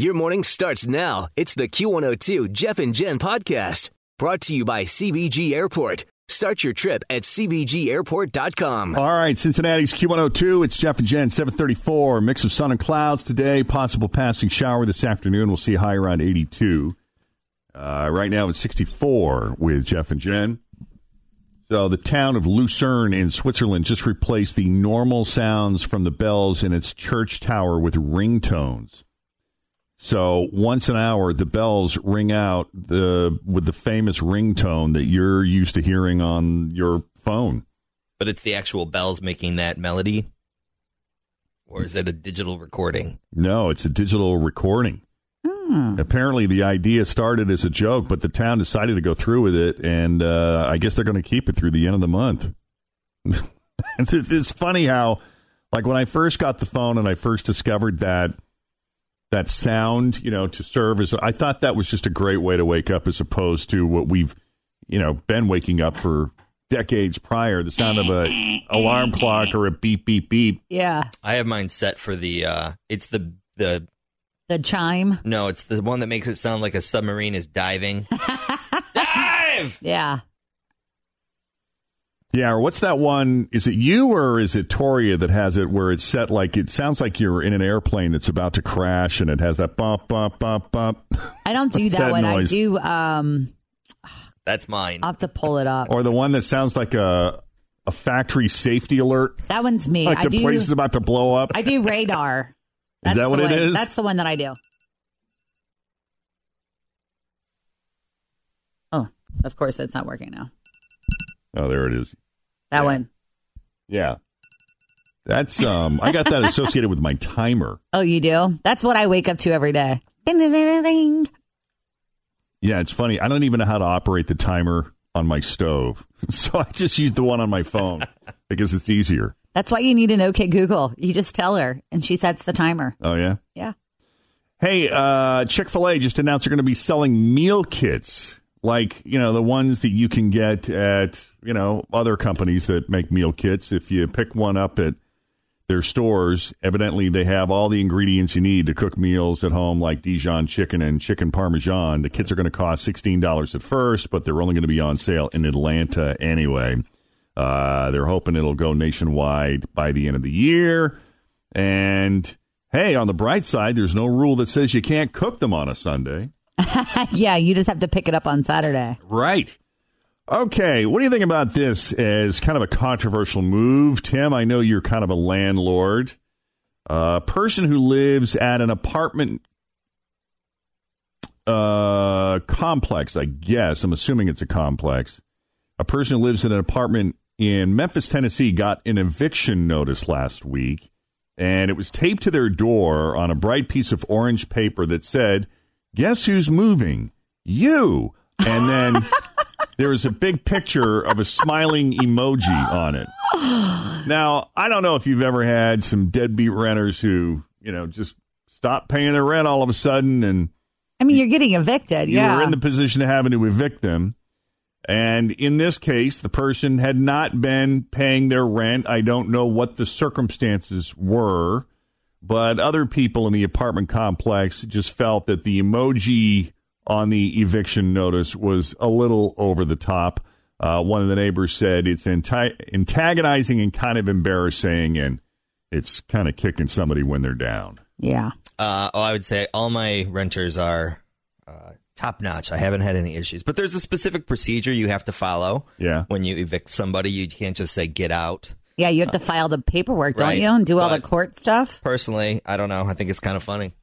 Your morning starts now. It's the Q102 Jeff and Jen podcast brought to you by CVG Airport. Start your trip at CVGAirport.com. All right, Cincinnati's Q102. It's Jeff and Jen, 734. Mix of sun and clouds today. Possible passing shower this afternoon. We'll see high around 82. Uh, right now it's 64 with Jeff and Jen. So the town of Lucerne in Switzerland just replaced the normal sounds from the bells in its church tower with ringtones. So once an hour, the bells ring out the with the famous ringtone that you're used to hearing on your phone. But it's the actual bells making that melody? Or is it a digital recording? No, it's a digital recording. Apparently, the idea started as a joke, but the town decided to go through with it, and uh, I guess they're going to keep it through the end of the month. it's funny how, like, when I first got the phone and I first discovered that that sound, you know, to serve as I thought that was just a great way to wake up, as opposed to what we've, you know, been waking up for decades prior. The sound of a alarm clock or a beep beep beep. Yeah. I have mine set for the uh it's the the The chime. no, it's the one that makes it sound like a submarine is diving. Dive! Yeah. Yeah, or what's that one? Is it you or is it Toria that has it where it's set like it sounds like you're in an airplane that's about to crash and it has that bump, bump, bump, bump? I don't do that, that one. noise? I do um That's mine. I'll have to pull it up. Or the one that sounds like a a factory safety alert, That one's me. like I the do place is about to blow up. I do radar. That's that what it one- is? That's the one that I do. Oh, of course it's not working now. Oh, there it is. That Yeah. one. Yeah. That's um I got that associated with my timer. Oh, you do? That's what I wake up to every day. Yeah, it's funny. I don't even know how to operate the timer on my stove. So I just use the one on my phone because it's easier. That's why you need an OK Google. You just tell her and she sets the timer. Oh yeah. Yeah. Hey, uh, Chick fil A just announced they're going to be selling meal kits, like, you know, the ones that you can get at, you know, other companies that make meal kits. If you pick one up at their stores, evidently they have all the ingredients you need to cook meals at home, like Dijon chicken and chicken parmesan. The kits are going to cost $16 at first, but they're only going to be on sale in Atlanta anyway. Uh, they're hoping it'll go nationwide by the end of the year. And hey, on the bright side, there's no rule that says you can't cook them on a Sunday. yeah, you just have to pick it up on Saturday. Right. Okay, what do you think about this as kind of a controversial move? Tim, I know you're kind of a landlord. A person who lives at an apartment uh, complex, I guess. I'm assuming it's a complex. A person who lives in an apartment in Memphis, Tennessee, got an eviction notice last week, and it was taped to their door on a bright piece of orange paper that said, Guess who's moving? You. And then there is a big picture of a smiling emoji on it. Now, I don't know if you've ever had some deadbeat renters who, you know, just stop paying their rent all of a sudden and I mean, you're getting evicted. you yeah. were in the position of having to evict them. And in this case, the person had not been paying their rent. I don't know what the circumstances were, but other people in the apartment complex just felt that the emoji on the eviction notice was a little over the top. Uh, one of the neighbors said it's anti- antagonizing and kind of embarrassing, and it's kind of kicking somebody when they're down. yeah. Uh, oh, I would say all my renters are uh, top notch. I haven't had any issues, but there's a specific procedure you have to follow. Yeah. When you evict somebody, you can't just say get out. Yeah, you have uh, to file the paperwork, don't right, you? And do all the court stuff. Personally, I don't know. I think it's kind of funny.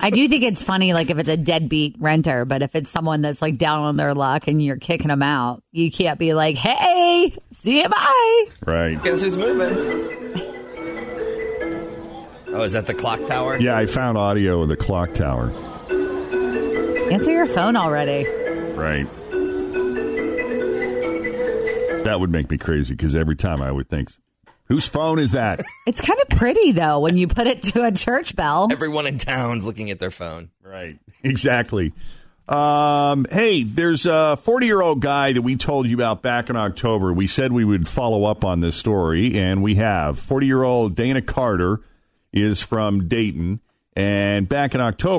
I do think it's funny, like if it's a deadbeat renter, but if it's someone that's like down on their luck and you're kicking them out, you can't be like, "Hey, see you, bye." Right. Guess who's moving? Oh, is that the clock tower? Yeah, I found audio of the clock tower. Answer your phone already. Right. That would make me crazy because every time I would think, whose phone is that? It's kind of pretty though when you put it to a church bell. Everyone in town's looking at their phone. right. Exactly. Um, hey, there's a 40 year old guy that we told you about back in October. We said we would follow up on this story, and we have. 40 year old Dana Carter is from Dayton, and back in October.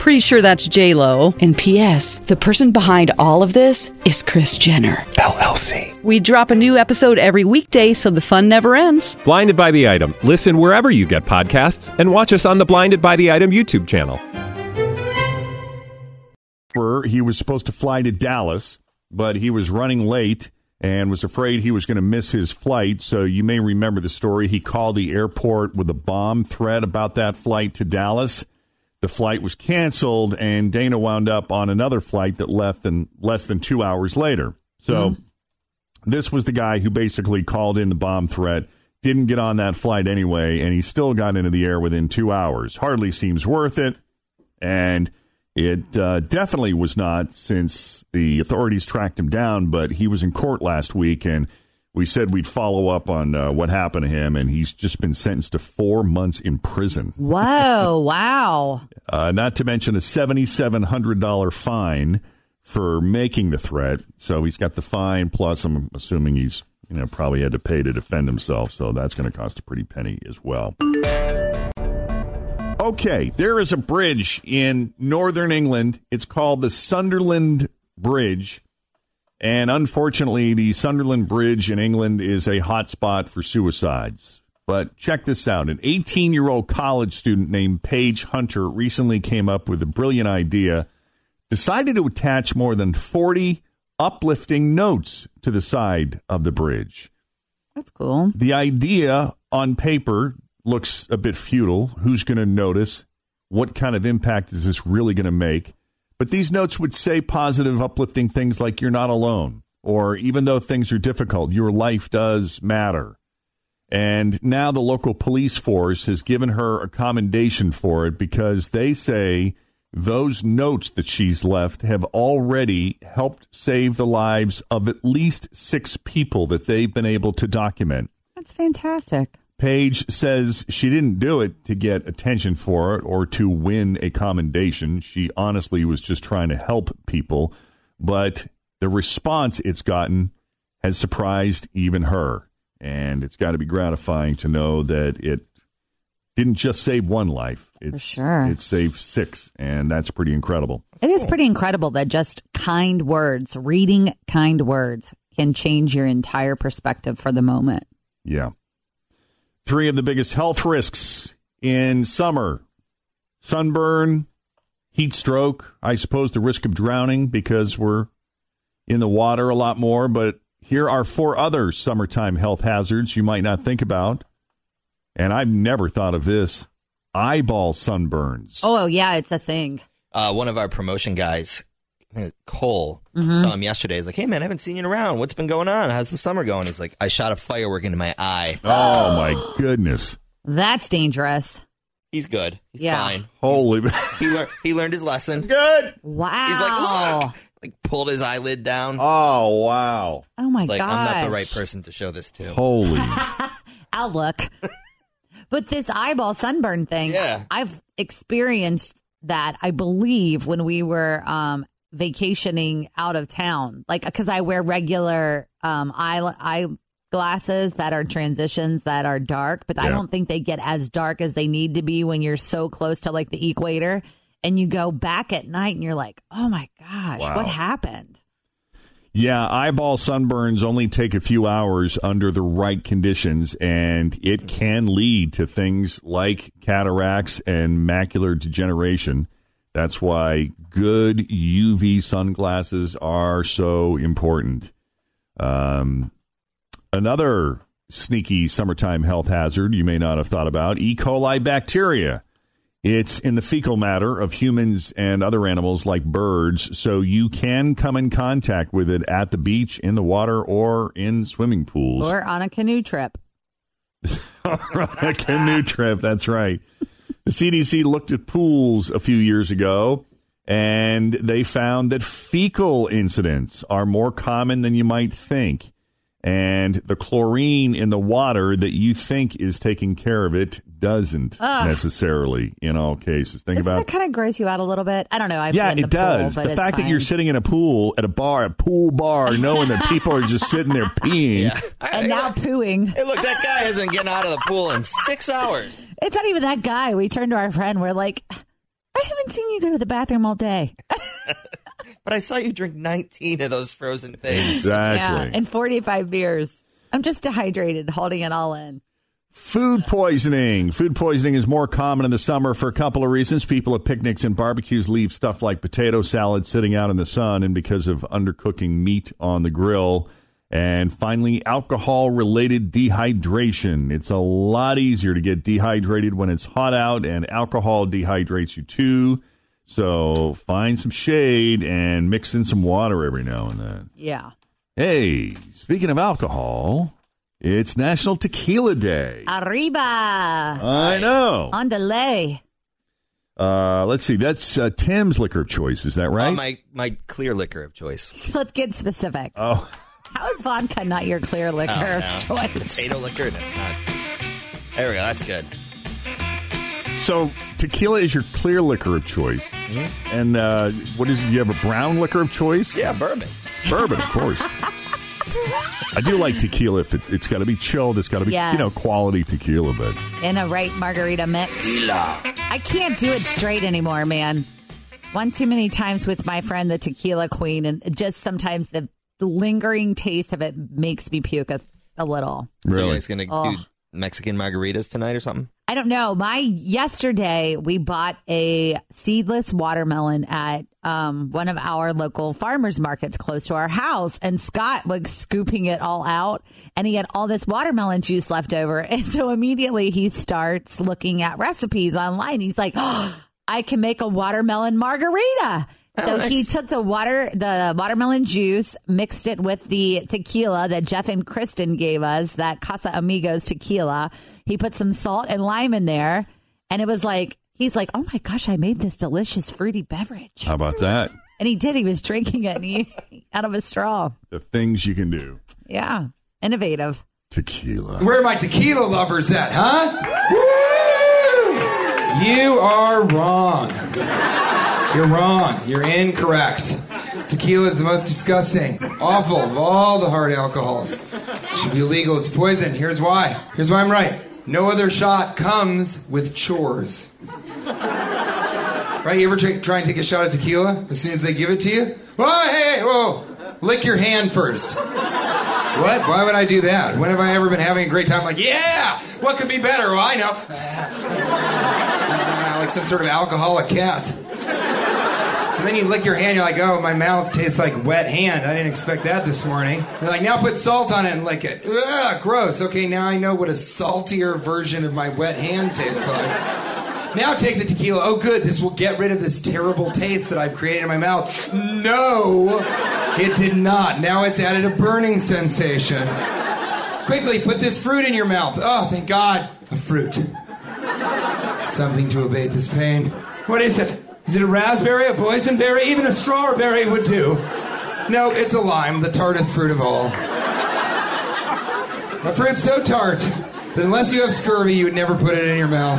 Pretty sure that's J Lo. And P.S. The person behind all of this is Kris Jenner. LLC. We drop a new episode every weekday, so the fun never ends. Blinded by the item. Listen wherever you get podcasts, and watch us on the Blinded by the Item YouTube channel. He was supposed to fly to Dallas, but he was running late and was afraid he was going to miss his flight. So you may remember the story. He called the airport with a bomb threat about that flight to Dallas. The flight was canceled, and Dana wound up on another flight that left in less than two hours later. So this was the guy who basically called in the bomb threat, didn't get on that flight anyway, and he still got into the air within two hours. Hardly seems worth it. And it uh, definitely was not since the authorities tracked him down, but he was in court last week and we said we'd follow up on uh, what happened to him, and he's just been sentenced to four months in prison. Whoa, wow. Uh, not to mention a $7,700 fine for making the threat. So he's got the fine, plus I'm assuming he's you know probably had to pay to defend himself. So that's going to cost a pretty penny as well. Okay, there is a bridge in northern England. It's called the Sunderland Bridge. And unfortunately, the Sunderland Bridge in England is a hotspot for suicides. But check this out an 18 year old college student named Paige Hunter recently came up with a brilliant idea, decided to attach more than 40 uplifting notes to the side of the bridge. That's cool. The idea on paper looks a bit futile. Who's going to notice? What kind of impact is this really going to make? But these notes would say positive, uplifting things like you're not alone, or even though things are difficult, your life does matter. And now the local police force has given her a commendation for it because they say those notes that she's left have already helped save the lives of at least six people that they've been able to document. That's fantastic. Paige says she didn't do it to get attention for it or to win a commendation. She honestly was just trying to help people, but the response it's gotten has surprised even her. And it's got to be gratifying to know that it didn't just save one life. It's, sure. It saved six, and that's pretty incredible. It is pretty incredible that just kind words, reading kind words, can change your entire perspective for the moment. Yeah. Three of the biggest health risks in summer sunburn, heat stroke, I suppose the risk of drowning because we're in the water a lot more. But here are four other summertime health hazards you might not think about. And I've never thought of this eyeball sunburns. Oh, yeah, it's a thing. Uh, one of our promotion guys, I think Cole, saw him yesterday. He's like, "Hey man, I haven't seen you around. What's been going on? How's the summer going?" He's like, "I shot a firework into my eye." Oh, my goodness. That's dangerous. He's good. He's Yeah. fine. Holy. He learned. He learned his lesson. Good. Wow. He's like, "Look!" Like pulled his eyelid down. Oh, wow. Oh, my god! like. I'm not the right person to show this to. Holy. I'll look. but this eyeball sunburn thing, Yeah. I've experienced that, I believe, when we were um, vacationing out of town. Like, because I wear regular um, eye, eye glasses that are transitions that are dark, but I don't think they get as dark as they need to be when you're so close to like the equator. And you go back at night and you're like, oh my gosh, Wow. what happened? Yeah, eyeball sunburns only take a few hours under the right conditions, and it can lead to things like cataracts and macular degeneration. That's why good UV sunglasses are so important. Um, another sneaky summertime health hazard you may not have thought about E. coli bacteria. It's in the fecal matter of humans and other animals like birds, so you can come in contact with it at the beach, in the water, or in swimming pools. Or on a canoe trip. on a canoe trip, that's right. The CDC looked at pools a few years ago and they found that fecal incidents are more common than you might think. And the chlorine in the water that you think is taking care of it doesn't necessarily in all cases. Think Doesn't about that kind of gross you out a little bit? I don't know. I've yeah, it the pool, does. but the it's fact that you're sitting in a pool at a bar, a pool bar, knowing that people are just sitting there peeing. and now pooing. Hey, look, that guy hasn't getting out of the pool in six hours. It's not even that guy. We turned to our friend. We're like, I haven't seen you go to the bathroom all day. But I saw you drink 19 of those frozen things. Exactly. Yeah, and 45 beers. I'm just dehydrated, holding it all in. Food poisoning. Food poisoning is more common in the summer for a couple of reasons. People at picnics and barbecues leave stuff like potato salad sitting out in the sun, and because of undercooking meat on the grill. And finally, alcohol related dehydration. It's a lot easier to get dehydrated when it's hot out, and alcohol dehydrates you too. So find some shade and mix in some water every now and then. Yeah. Hey, speaking of alcohol, it's National Tequila Day. Arriba. I know. On delay. Uh, let's see. That's uh, Tim's liquor of choice. Is that Uh, right? my, my clear liquor of choice. Let's get specific. oh, How is vodka not your clear liquor Oh, of choice? Potato liquor? No, not. There we go. That's good. so tequila is your clear liquor of choice. Mm-hmm. And uh, what is it? You have a brown liquor of choice? Yeah, bourbon. Bourbon, of course. I do like tequila if it's it's got to be chilled. It's got to be Yes. you know quality tequila, but In a right margarita mix. Tequila. I can't do it straight anymore, man. One too many times with my friend, the tequila queen, and just sometimes the lingering taste of it makes me puke a, a little. So you really, guys gonna Oh. do Mexican margaritas tonight or something? I don't know. My yesterday we bought a seedless watermelon at um, one of our local farmers markets close to our house, and Scott was scooping it all out, and he had all this watermelon juice left over, and so immediately he starts looking at recipes online. He's like, oh, "I can make a watermelon margarita." So nice. Oh, he took the water, the watermelon juice, mixed it with the tequila that Jeff and Kristen gave us, that Casamigos tequila. He put some salt and lime in there, and it was like he's like, "Oh my gosh, I made this delicious fruity beverage." how about that? And he did. He was drinking it and he, out of a straw. The things you can do. Yeah, innovative. Tequila. Where are my tequila lovers at, huh? Woo! You are wrong. You're wrong. You're incorrect. Tequila is the most disgusting, awful of all the hard alcohols. It should be illegal. It's poison. Here's why. Here's why I'm right. No other shot comes with chores. Right? You ever try, try and take a shot of tequila as soon as they give it to you? Whoa, hey, whoa. Lick your hand first. What? Why would I do that? When have I ever been having a great time? Like, yeah, what could be better? Oh, I know. like some sort of alcoholic cat. So then you lick your hand, you're like, oh, my mouth tastes like wet hand. I didn't expect that this morning. They're like, now put salt on it and lick it. Ugh, gross. Okay, now I know what a saltier version of my wet hand tastes like. Now take the tequila. Oh, good. This will get rid of this terrible taste that I've created in my mouth. No, it did not. Now it's added a burning sensation. Quickly, put this fruit in your mouth. Oh, thank God. A fruit. Something to abate this pain. What is it? Is it a raspberry, a boysenberry? Even a strawberry would do. No, it's a lime, the tartest fruit of all. A fruit so tart that unless you have scurvy, you would never put it in your mouth.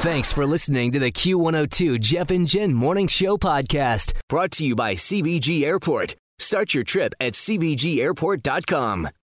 Thanks for listening to the Q102 Jeff and Jen Morning Show podcast, brought to you by CVG Airport. Start your trip at CVGAirport.com.